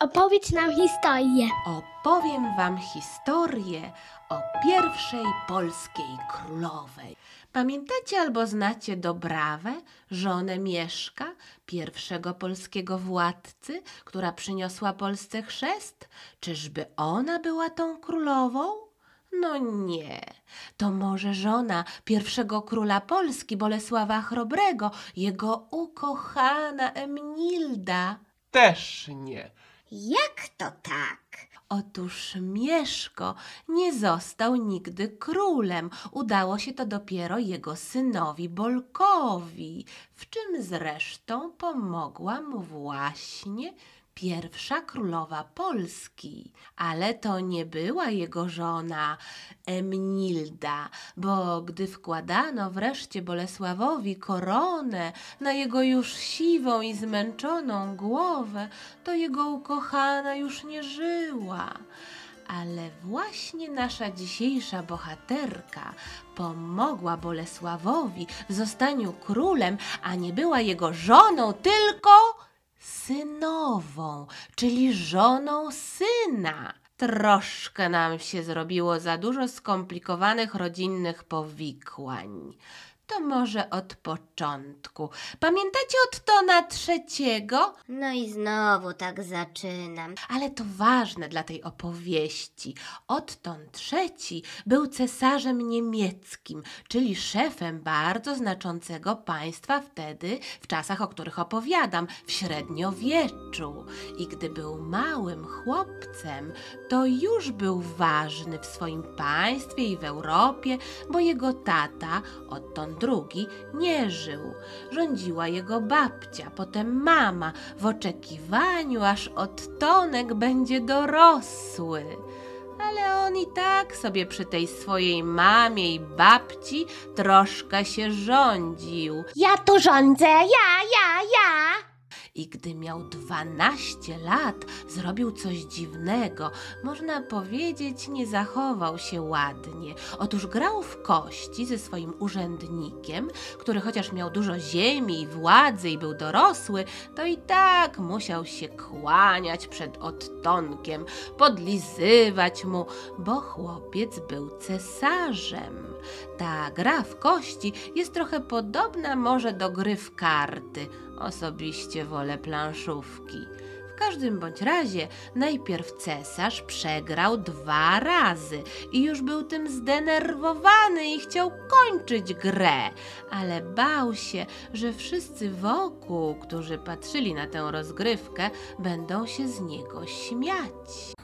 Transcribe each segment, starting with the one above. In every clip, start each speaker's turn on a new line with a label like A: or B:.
A: Opowiedz nam historię.
B: Opowiem wam historię o pierwszej polskiej królowej. Pamiętacie albo znacie Dobrawę, żonę Mieszka, pierwszego polskiego władcy, która przyniosła Polsce chrzest? Czyżby ona była tą królową? No nie, to może żona pierwszego króla Polski Bolesława Chrobrego, jego ukochana Emnilda.
C: Też nie.
D: Jak to tak?
B: Otóż Mieszko nie został nigdy królem. Udało się to dopiero jego synowi Bolkowi, w czym zresztą pomogła mu właśnie pierwsza królowa Polski. Ale to nie była jego żona Emnilda, bo gdy wkładano wreszcie Bolesławowi koronę na jego już siwą i zmęczoną głowę, to jego ukochana już nie żyła. Ale właśnie nasza dzisiejsza bohaterka pomogła Bolesławowi w zostaniu królem, a nie była jego żoną, tylko synową, czyli żoną syna. Troszkę nam się zrobiło za dużo skomplikowanych rodzinnych powikłań. To może od początku. Pamiętacie od Tona trzeciego?
D: No i znowu tak zaczynam.
B: Ale to ważne dla tej opowieści. Otton III był cesarzem niemieckim, czyli szefem bardzo znaczącego państwa wtedy, w czasach, o których opowiadam, w średniowieczu. I gdy był małym chłopcem, to już był ważny w swoim państwie i w Europie, bo jego tata, Otton II, nie żył. Rządziła jego babcia, potem mama, w oczekiwaniu, aż Ottonek będzie dorosły. Ale on i tak sobie przy tej swojej mamie i babci troszkę się rządził.
A: Ja tu rządzę, ja, ja, ja.
B: I gdy miał 12 lat, zrobił coś dziwnego. Można powiedzieć, nie zachował się ładnie. Otóż grał w kości ze swoim urzędnikiem, który chociaż miał dużo ziemi i władzy i był dorosły, to i tak musiał się kłaniać przed odtonkiem, podlizywać mu, bo chłopiec był cesarzem. Ta gra w kości jest trochę podobna może do gry w karty. Osobiście wolę planszówki. W każdym bądź razie najpierw cesarz przegrał dwa razy i już był tym zdenerwowany i chciał kończyć grę, ale bał się, że wszyscy wokół, którzy patrzyli na tę rozgrywkę, będą się z niego śmiać.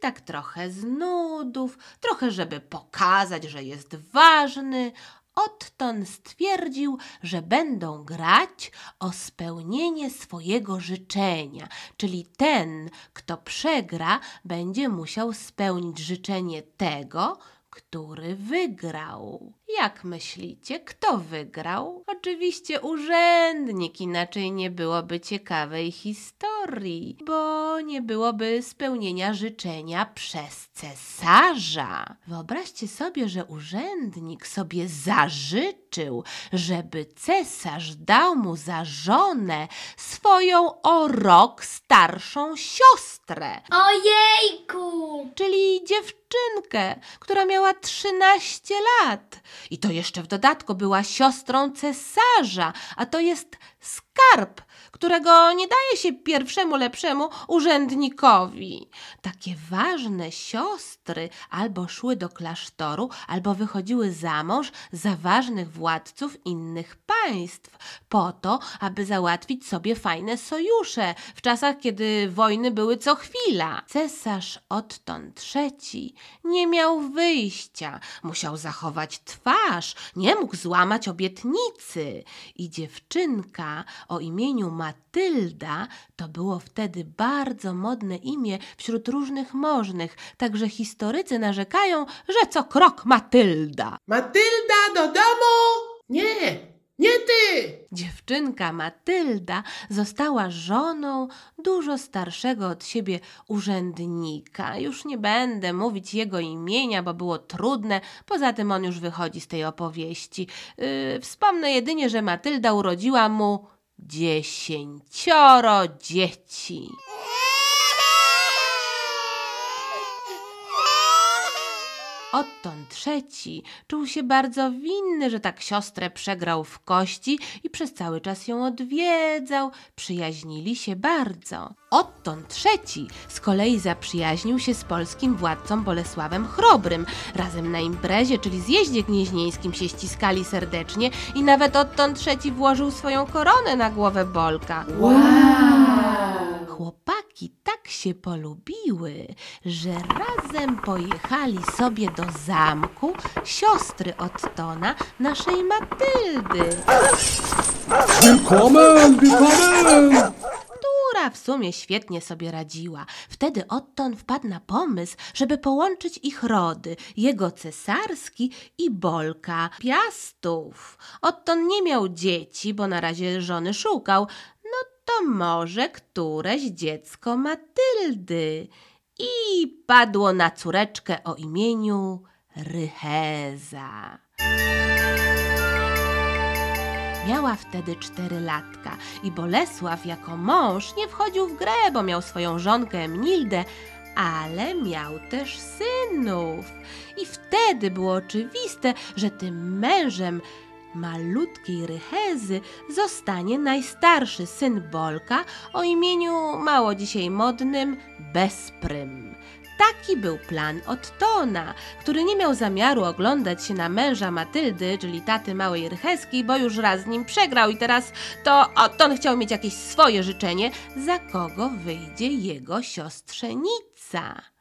B: Tak trochę z nudów, trochę żeby pokazać, że jest ważny, Otton stwierdził, że będą grać o spełnienie swojego życzenia, czyli ten, kto przegra, będzie musiał spełnić życzenie tego, który wygrał. Jak myślicie, kto wygrał? Oczywiście urzędnik, inaczej nie byłoby ciekawej historii, bo nie byłoby spełnienia życzenia przez cesarza. Wyobraźcie sobie, że urzędnik sobie zażyczył, żeby cesarz dał mu za żonę swoją o rok starszą siostrę
A: Ojejku.
B: czyli dziewczynkę, która miała 13 lat. I to jeszcze w dodatku była siostrą cesarza, a to jest skarb, którego nie daje się pierwszemu lepszemu urzędnikowi. Takie ważne siostry albo szły do klasztoru, albo wychodziły za mąż za ważnych władców innych państw, po to, aby załatwić sobie fajne sojusze w czasach, kiedy wojny były co chwila. Cesarz Otton III nie miał wyjścia, musiał zachować twarz, nie mógł złamać obietnicy. I dziewczynka o imieniu Matylda to było wtedy bardzo modne imię wśród różnych możnych, także historycy narzekają, że co krok Matylda.
C: Matylda do domu! Nie, nie ty!
B: Dziewczynka Matylda została żoną dużo starszego od siebie urzędnika. Już nie będę mówić jego imienia, bo było trudne, poza tym on już wychodzi z tej opowieści. Yy, wspomnę jedynie, że Matylda urodziła mu dziesięcioro dzieci. Otton trzeci czuł się bardzo winny, że tak siostrę przegrał w kości i przez cały czas ją odwiedzał. Przyjaźnili się bardzo. Otton trzeci z kolei zaprzyjaźnił się z polskim władcą Bolesławem Chrobrym. Razem na imprezie, czyli zjeździe gnieźnieńskim się ściskali serdecznie i nawet Otton trzeci włożył swoją koronę na głowę Bolka. Chłopaki tak się polubiły, że razem pojechali sobie do zamku siostry Ottona, naszej Matyldy,
C: Willkommen, willkommen!
B: która w sumie świetnie sobie radziła. Wtedy Otton wpadł na pomysł, żeby połączyć ich rody, jego cesarski i Bolka, Piastów. Otton nie miał dzieci, bo na razie żony szukał. To może któreś dziecko Matyldy. I padło na córeczkę o imieniu Rycheza. Miała wtedy cztery latka i Bolesław jako mąż nie wchodził w grę, bo miał swoją żonkę Emnildę, ale miał też synów. I wtedy było oczywiste, że tym mężem malutkiej Rychezy zostanie najstarszy syn Bolka o imieniu mało dzisiaj modnym Bezprym. Taki był plan Ottona, który nie miał zamiaru oglądać się na męża Matyldy, czyli taty małej Rycheskiej, bo już raz z nim przegrał i teraz to Otton chciał mieć jakieś swoje życzenie, za kogo wyjdzie jego siostrzenica.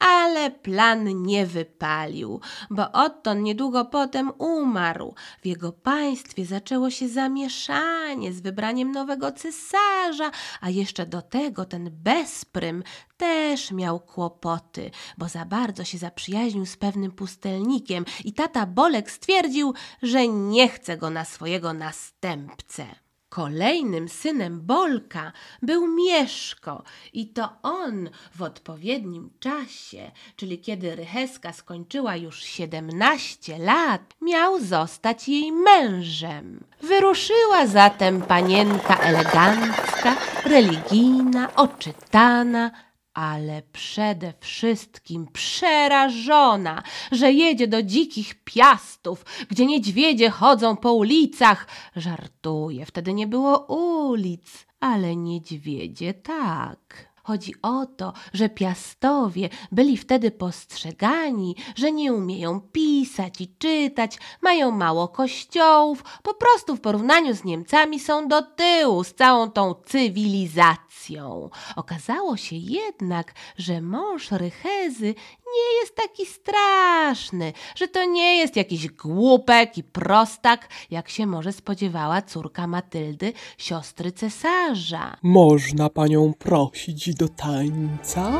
B: Ale plan nie wypalił, bo Otton niedługo potem umarł. W jego państwie zaczęło się zamieszanie z wybraniem nowego cesarza, a jeszcze do tego ten Bezprym też miał kłopoty, bo za bardzo się zaprzyjaźnił z pewnym pustelnikiem i tata Bolek stwierdził, że nie chce go na swojego następcę. Kolejnym synem Bolka był Mieszko i to on w odpowiednim czasie, czyli kiedy Rycheska skończyła już 17 lat, miał zostać jej mężem. Wyruszyła zatem panienka elegancka, religijna, oczytana, ale przede wszystkim przerażona, że jedzie do dzikich piastów, gdzie niedźwiedzie chodzą po ulicach. Żartuje, wtedy nie było ulic, ale niedźwiedzie tak. Chodzi o to, że piastowie byli wtedy postrzegani, że nie umieją pisać i czytać, mają mało kościołów, po prostu w porównaniu z Niemcami są do tyłu z całą tą cywilizacją. Okazało się jednak, że mąż Rychezy nie jest taki straszny, że to nie jest jakiś głupek i prostak, jak się może spodziewała córka Matyldy, siostry cesarza.
C: Można panią prosić do tańca?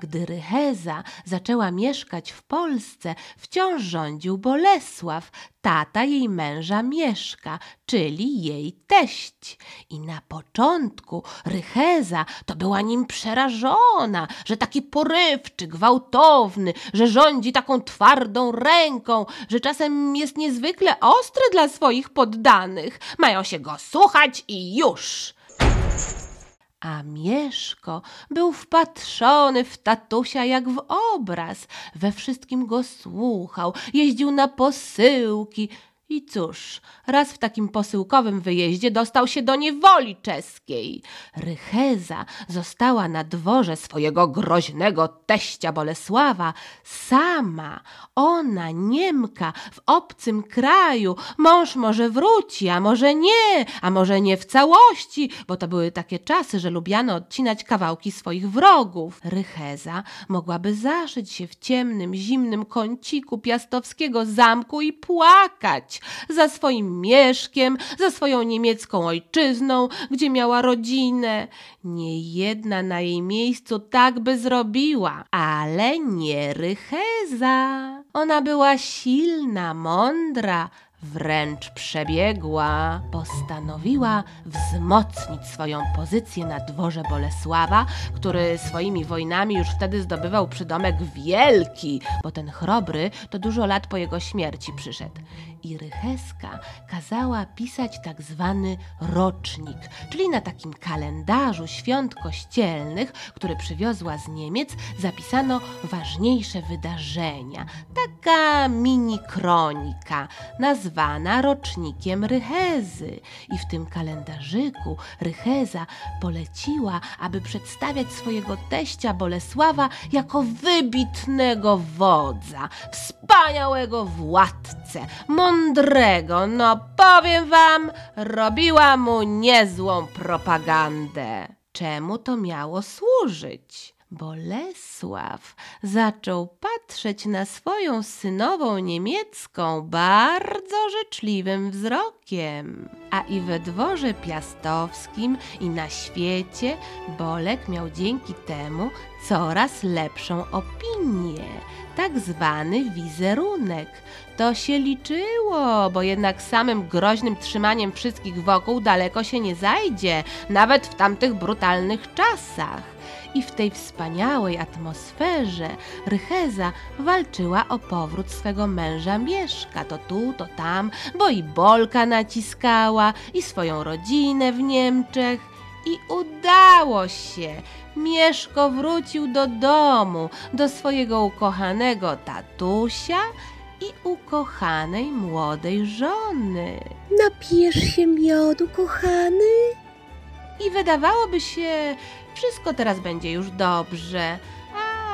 B: Gdy Rycheza zaczęła mieszkać w Polsce, wciąż rządził Bolesław, tata jej męża Mieszka, czyli jej teść. I na początku Rycheza to była nim przerażona, że taki porywczy, gwałtowny, że rządzi taką twardą ręką, że czasem jest niezwykle ostry dla swoich poddanych. Mają się go słuchać i już. A Mieszko był wpatrzony w tatusia jak w obraz. We wszystkim go słuchał, jeździł na posyłki. I cóż, raz w takim posyłkowym wyjeździe dostał się do niewoli czeskiej. Rycheza została na dworze swojego groźnego teścia Bolesława sama. Ona, Niemka, w obcym kraju. Mąż może wróci, a może nie, a może nie w całości, bo to były takie czasy, że lubiano odcinać kawałki swoich wrogów. Rycheza mogłaby zaszyć się w ciemnym, zimnym kąciku piastowskiego zamku i płakać za swoim mieszkiem, za swoją niemiecką ojczyzną, gdzie miała rodzinę. Nie jedna na jej miejscu tak by zrobiła, ale nie Rycheza. Ona była silna, mądra, wręcz przebiegła. Postanowiła wzmocnić swoją pozycję na dworze Bolesława, który swoimi wojnami już wtedy zdobywał przydomek wielki, bo ten chrobry to dużo lat po jego śmierci przyszedł. I Rycheska kazała pisać tak zwany rocznik, czyli na takim kalendarzu świąt kościelnych, który przywiozła z Niemiec, zapisano ważniejsze wydarzenia. Taka mini kronika, nazwana rocznikiem Rychezy. I w tym kalendarzyku Rycheza poleciła, aby przedstawiać swojego teścia Bolesława jako wybitnego wodza, wspaniałego władcę, mądrego. No powiem wam, robiła mu niezłą propagandę. Czemu to miało służyć? Bolesław zaczął patrzeć na swoją synową niemiecką bardzo życzliwym wzrokiem. A i we dworze piastowskim i na świecie Bolek miał dzięki temu coraz lepszą opinię, tak zwany wizerunek. To się liczyło, bo jednak samym groźnym trzymaniem wszystkich wokół daleko się nie zajdzie, nawet w tamtych brutalnych czasach i w tej wspaniałej atmosferze Rycheza walczyła o powrót swego męża Mieszka, to tu, to tam, bo i Bolka naciskała, i swoją rodzinę w Niemczech. I udało się. Mieszko wrócił do domu, do swojego ukochanego tatusia i ukochanej młodej żony.
E: Napijesz się miodu, kochany?
B: I wydawałoby się, wszystko teraz będzie już dobrze.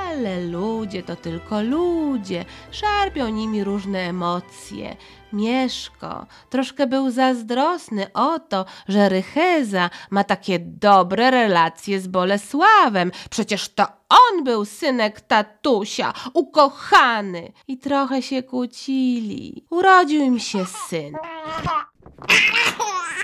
B: Ale ludzie to tylko ludzie, szarpią nimi różne emocje. Mieszko troszkę był zazdrosny o to, że Rycheza ma takie dobre relacje z Bolesławem. Przecież to on był synek tatusia, ukochany. I trochę się kłócili. Urodził im się syn.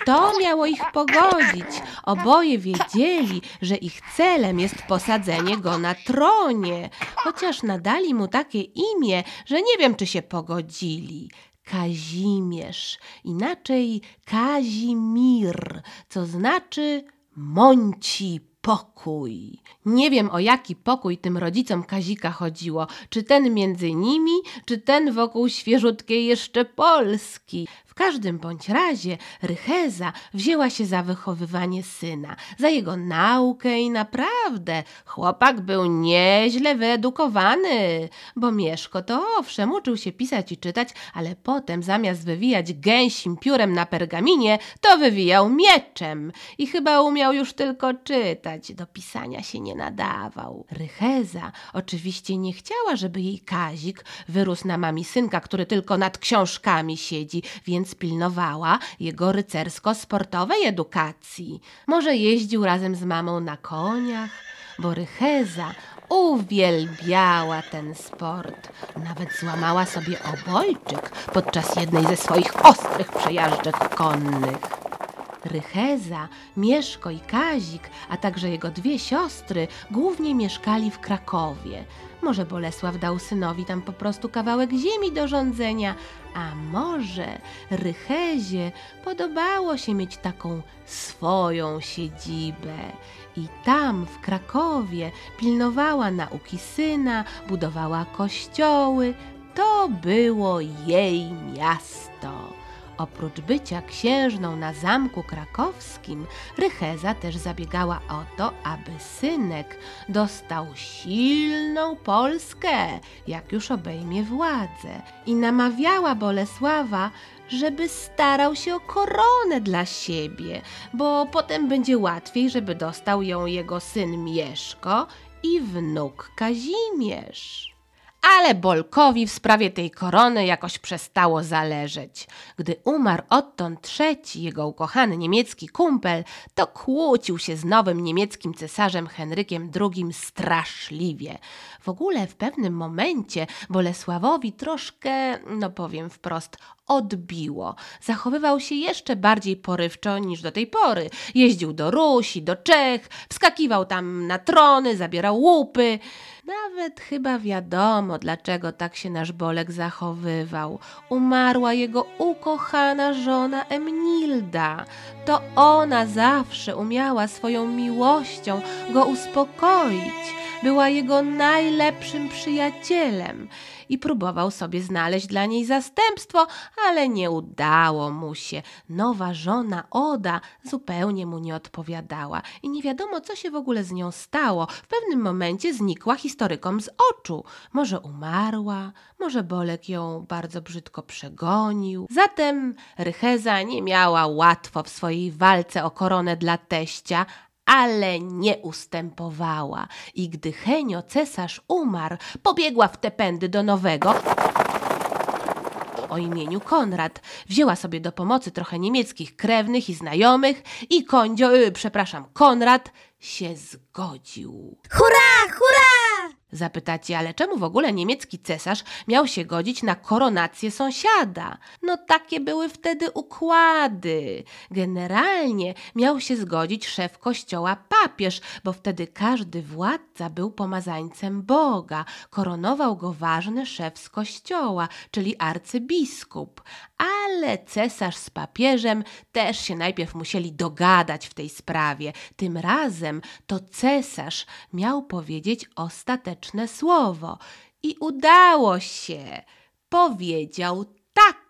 B: To miało ich pogodzić. Oboje wiedzieli, że ich celem jest posadzenie go na tronie, chociaż nadali mu takie imię, że nie wiem, czy się pogodzili. Kazimierz, inaczej Kazimir, co znaczy mąci pokój. Nie wiem o jaki pokój tym rodzicom Kazika chodziło, czy ten między nimi, czy ten wokół świeżutkiej jeszcze Polski. Każdym bądź razie Rycheza wzięła się za wychowywanie syna, za jego naukę i naprawdę. Chłopak był nieźle wyedukowany, bo Mieszko to owszem uczył się pisać i czytać, ale potem zamiast wywijać gęsim piórem na pergaminie, to wywijał mieczem. I chyba umiał już tylko czytać, do pisania się nie nadawał. Rycheza oczywiście nie chciała, żeby jej Kazik wyrósł na mami synka, który tylko nad książkami siedzi, więc pilnowała jego rycersko-sportowej edukacji. Może jeździł razem z mamą na koniach, bo Rycheza uwielbiała ten sport. Nawet złamała sobie obojczyk podczas jednej ze swoich ostrych przejażdżek konnych. Rycheza, Mieszko i Kazik, a także jego dwie siostry głównie mieszkali w Krakowie. Może Bolesław dał synowi tam po prostu kawałek ziemi do rządzenia, a może Rychezie podobało się mieć taką swoją siedzibę. I tam, w Krakowie, pilnowała nauki syna, budowała kościoły. To było jej miasto. Oprócz bycia księżną na zamku krakowskim, Rycheza też zabiegała o to, aby synek dostał silną Polskę, jak już obejmie władzę. I namawiała Bolesława, żeby starał się o koronę dla siebie, bo potem będzie łatwiej, żeby dostał ją jego syn Mieszko i wnuk Kazimierz. Ale Bolkowi w sprawie tej korony jakoś przestało zależeć. Gdy umarł odtąd trzeci, jego ukochany niemiecki kumpel, to kłócił się z nowym niemieckim cesarzem Henrykiem II straszliwie. W ogóle w pewnym momencie Bolesławowi troszkę, no powiem wprost, odbiło. Zachowywał się jeszcze bardziej porywczo niż do tej pory. Jeździł do Rusi, do Czech, wskakiwał tam na trony, zabierał łupy. Nawet chyba wiadomo, dlaczego tak się nasz Bolek zachowywał. Umarła jego ukochana żona Emnilda. To ona zawsze umiała swoją miłością go uspokoić. Była jego najlepszym przyjacielem i próbował sobie znaleźć dla niej zastępstwo, ale nie udało mu się. Nowa żona Oda zupełnie mu nie odpowiadała i nie wiadomo, co się w ogóle z nią stało. W pewnym momencie znikła historykom z oczu. Może umarła, może Bolek ją bardzo brzydko przegonił. Zatem Rycheza nie miała łatwo w swojej walce o koronę dla teścia, ale nie ustępowała. I gdy Henio cesarz umarł, pobiegła w te pędy do nowego o imieniu Konrad. Wzięła sobie do pomocy trochę niemieckich krewnych i znajomych i Kondzio, y, przepraszam, Konrad się zgodził.
A: Hurra, hurra!
B: Zapytacie, ale czemu w ogóle niemiecki cesarz miał się godzić na koronację sąsiada? No takie były wtedy układy. Generalnie miał się zgodzić szef kościoła papież, bo wtedy każdy władca był pomazańcem Boga. Koronował go ważny szef z kościoła, czyli arcybiskup. Ale cesarz z papieżem też się najpierw musieli dogadać w tej sprawie. Tym razem to cesarz miał powiedzieć słowo. I udało się. Powiedział tak.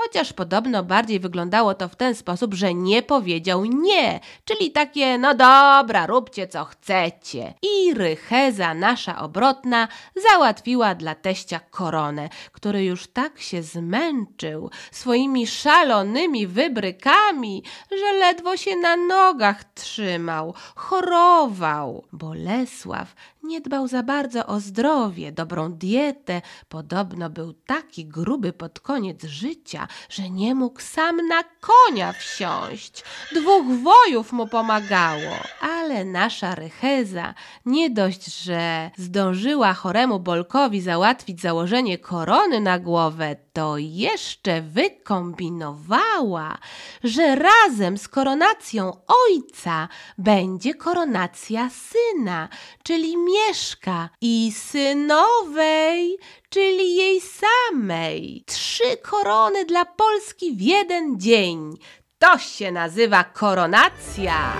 B: Chociaż podobno bardziej wyglądało to w ten sposób, że nie powiedział nie, czyli takie no dobra, róbcie co chcecie. I Rycheza, nasza obrotna, załatwiła dla teścia koronę, który już tak się zmęczył swoimi szalonymi wybrykami, że ledwo się na nogach trzymał, chorował. Bolesław nie dbał za bardzo o zdrowie, dobrą dietę. Podobno był taki gruby pod koniec życia, że nie mógł sam na konia wsiąść. Dwóch wojów mu pomagało. Ale nasza Rycheza nie dość, że zdążyła choremu Bolkowi załatwić założenie korony na głowę, to jeszcze wykombinowała, że razem z koronacją ojca będzie koronacja syna, czyli Mieszka i synowej, czyli jej samej. Trzy korony dla Polski w jeden dzień. To się nazywa koronacja.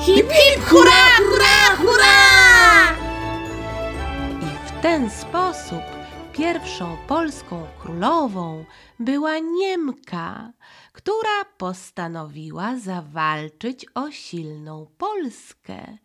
A: Hip, hip, hurra, hurra, hurra!
B: I w ten sposób pierwszą polską królową była Niemka, która postanowiła zawalczyć o silną Polskę.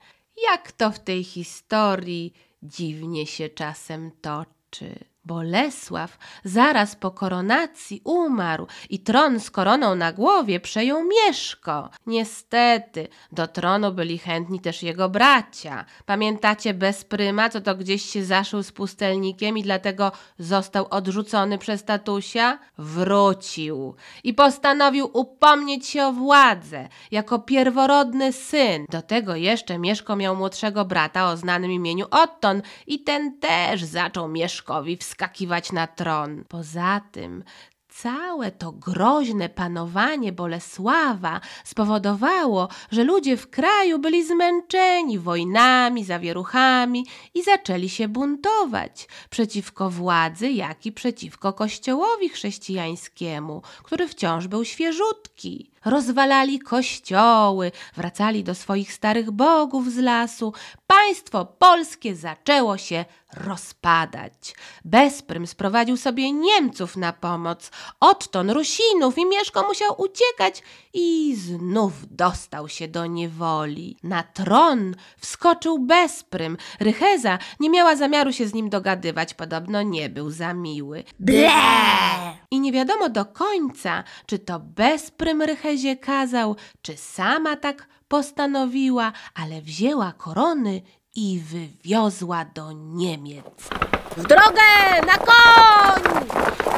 B: Jak to w tej historii dziwnie się czasem toczy. czy Bolesław zaraz po koronacji umarł i tron z koroną na głowie przejął Mieszko. Niestety, do tronu byli chętni też jego bracia. Pamiętacie Bezpryma, co to gdzieś się zaszył z pustelnikiem i dlatego został odrzucony przez tatusia? Wrócił i postanowił upomnieć się o władzę jako pierworodny syn. Do tego jeszcze Mieszko miał młodszego brata o znanym imieniu Otton i ten też zaczął Mieszkowi wskazywać na tron. Poza tym całe to groźne panowanie Bolesława spowodowało, że ludzie w kraju byli zmęczeni wojnami, zawieruchami i zaczęli się buntować przeciwko władzy, jak i przeciwko kościołowi chrześcijańskiemu, który wciąż był świeżutki. Rozwalali kościoły, wracali do swoich starych bogów z lasu. Państwo polskie zaczęło się rozpadać. Bezprym sprowadził sobie Niemców na pomoc, Otton Rusinów i Mieszko musiał uciekać i znów dostał się do niewoli. Na tron wskoczył Bezprym. Rycheza nie miała zamiaru się z nim dogadywać, podobno nie był za miły.
A: Ble!
B: I nie wiadomo do końca, czy to Bezprym Rychezie kazał, czy sama tak postanowiła, ale wzięła korony i wywiozła do Niemiec. W drogę, na koń!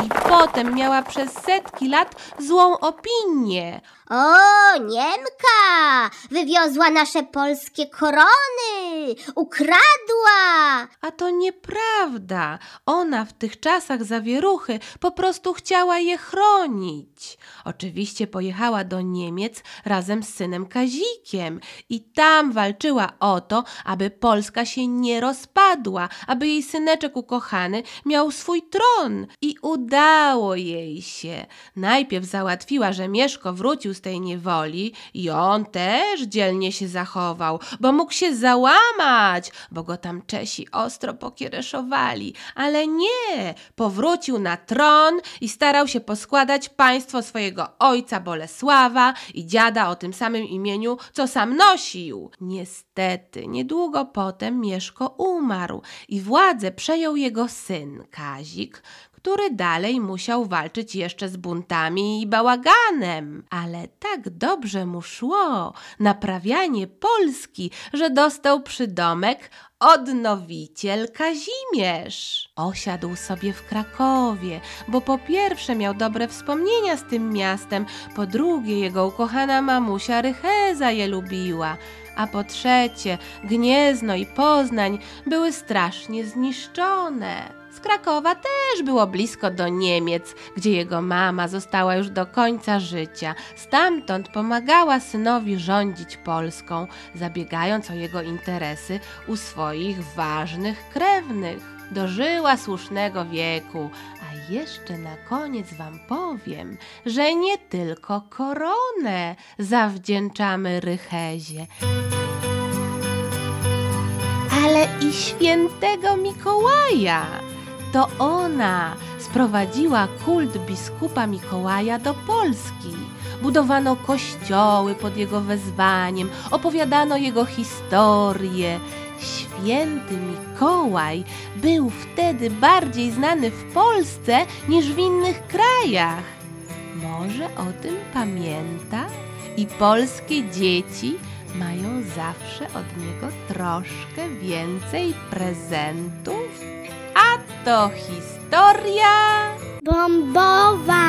B: I potem miała przez setki lat złą opinię.
D: O, Niemka! Wywiozła nasze polskie korony! Ukradła!
B: A to nieprawda. Ona w tych czasach zawieruchy po prostu chciała je chronić. Oczywiście pojechała do Niemiec razem z synem Kazikiem i tam walczyła o to, aby Polska się nie rozpadła, aby jej syneczek ukochany miał swój tron. I udało jej się. Najpierw załatwiła, że Mieszko wrócił z tej niewoli i on też dzielnie się zachował, bo mógł się załamać, bo go tam Czesi ostro pokiereszowali. Ale nie, powrócił na tron i starał się poskładać państwo swojego ojca Bolesława i dziada o tym samym imieniu, co sam nosił. Niestety, niedługo potem Mieszko umarł i władzę przejął jego syn Kazik, który dalej musiał walczyć jeszcze z buntami i bałaganem. Ale tak dobrze mu szło naprawianie Polski, że dostał przydomek odnowiciel Kazimierz. Osiadł sobie w Krakowie, bo po pierwsze miał dobre wspomnienia z tym miastem, po drugie jego ukochana mamusia Rycheza je lubiła, a po trzecie Gniezno i Poznań były strasznie zniszczone. Z Krakowa też było blisko do Niemiec, gdzie jego mama została już do końca życia. Stamtąd pomagała synowi rządzić Polską, zabiegając o jego interesy u swoich ważnych krewnych. Dożyła słusznego wieku, a jeszcze na koniec wam powiem, że nie tylko koronę zawdzięczamy Rychezie, ale i świętego Mikołaja. To ona sprowadziła kult biskupa Mikołaja do Polski. Budowano kościoły pod jego wezwaniem, opowiadano jego historię. Święty Mikołaj był wtedy bardziej znany w Polsce niż w innych krajach. Może o tym pamięta i polskie dzieci mają zawsze od niego troszkę więcej prezentów? A to historia
A: Bombowa!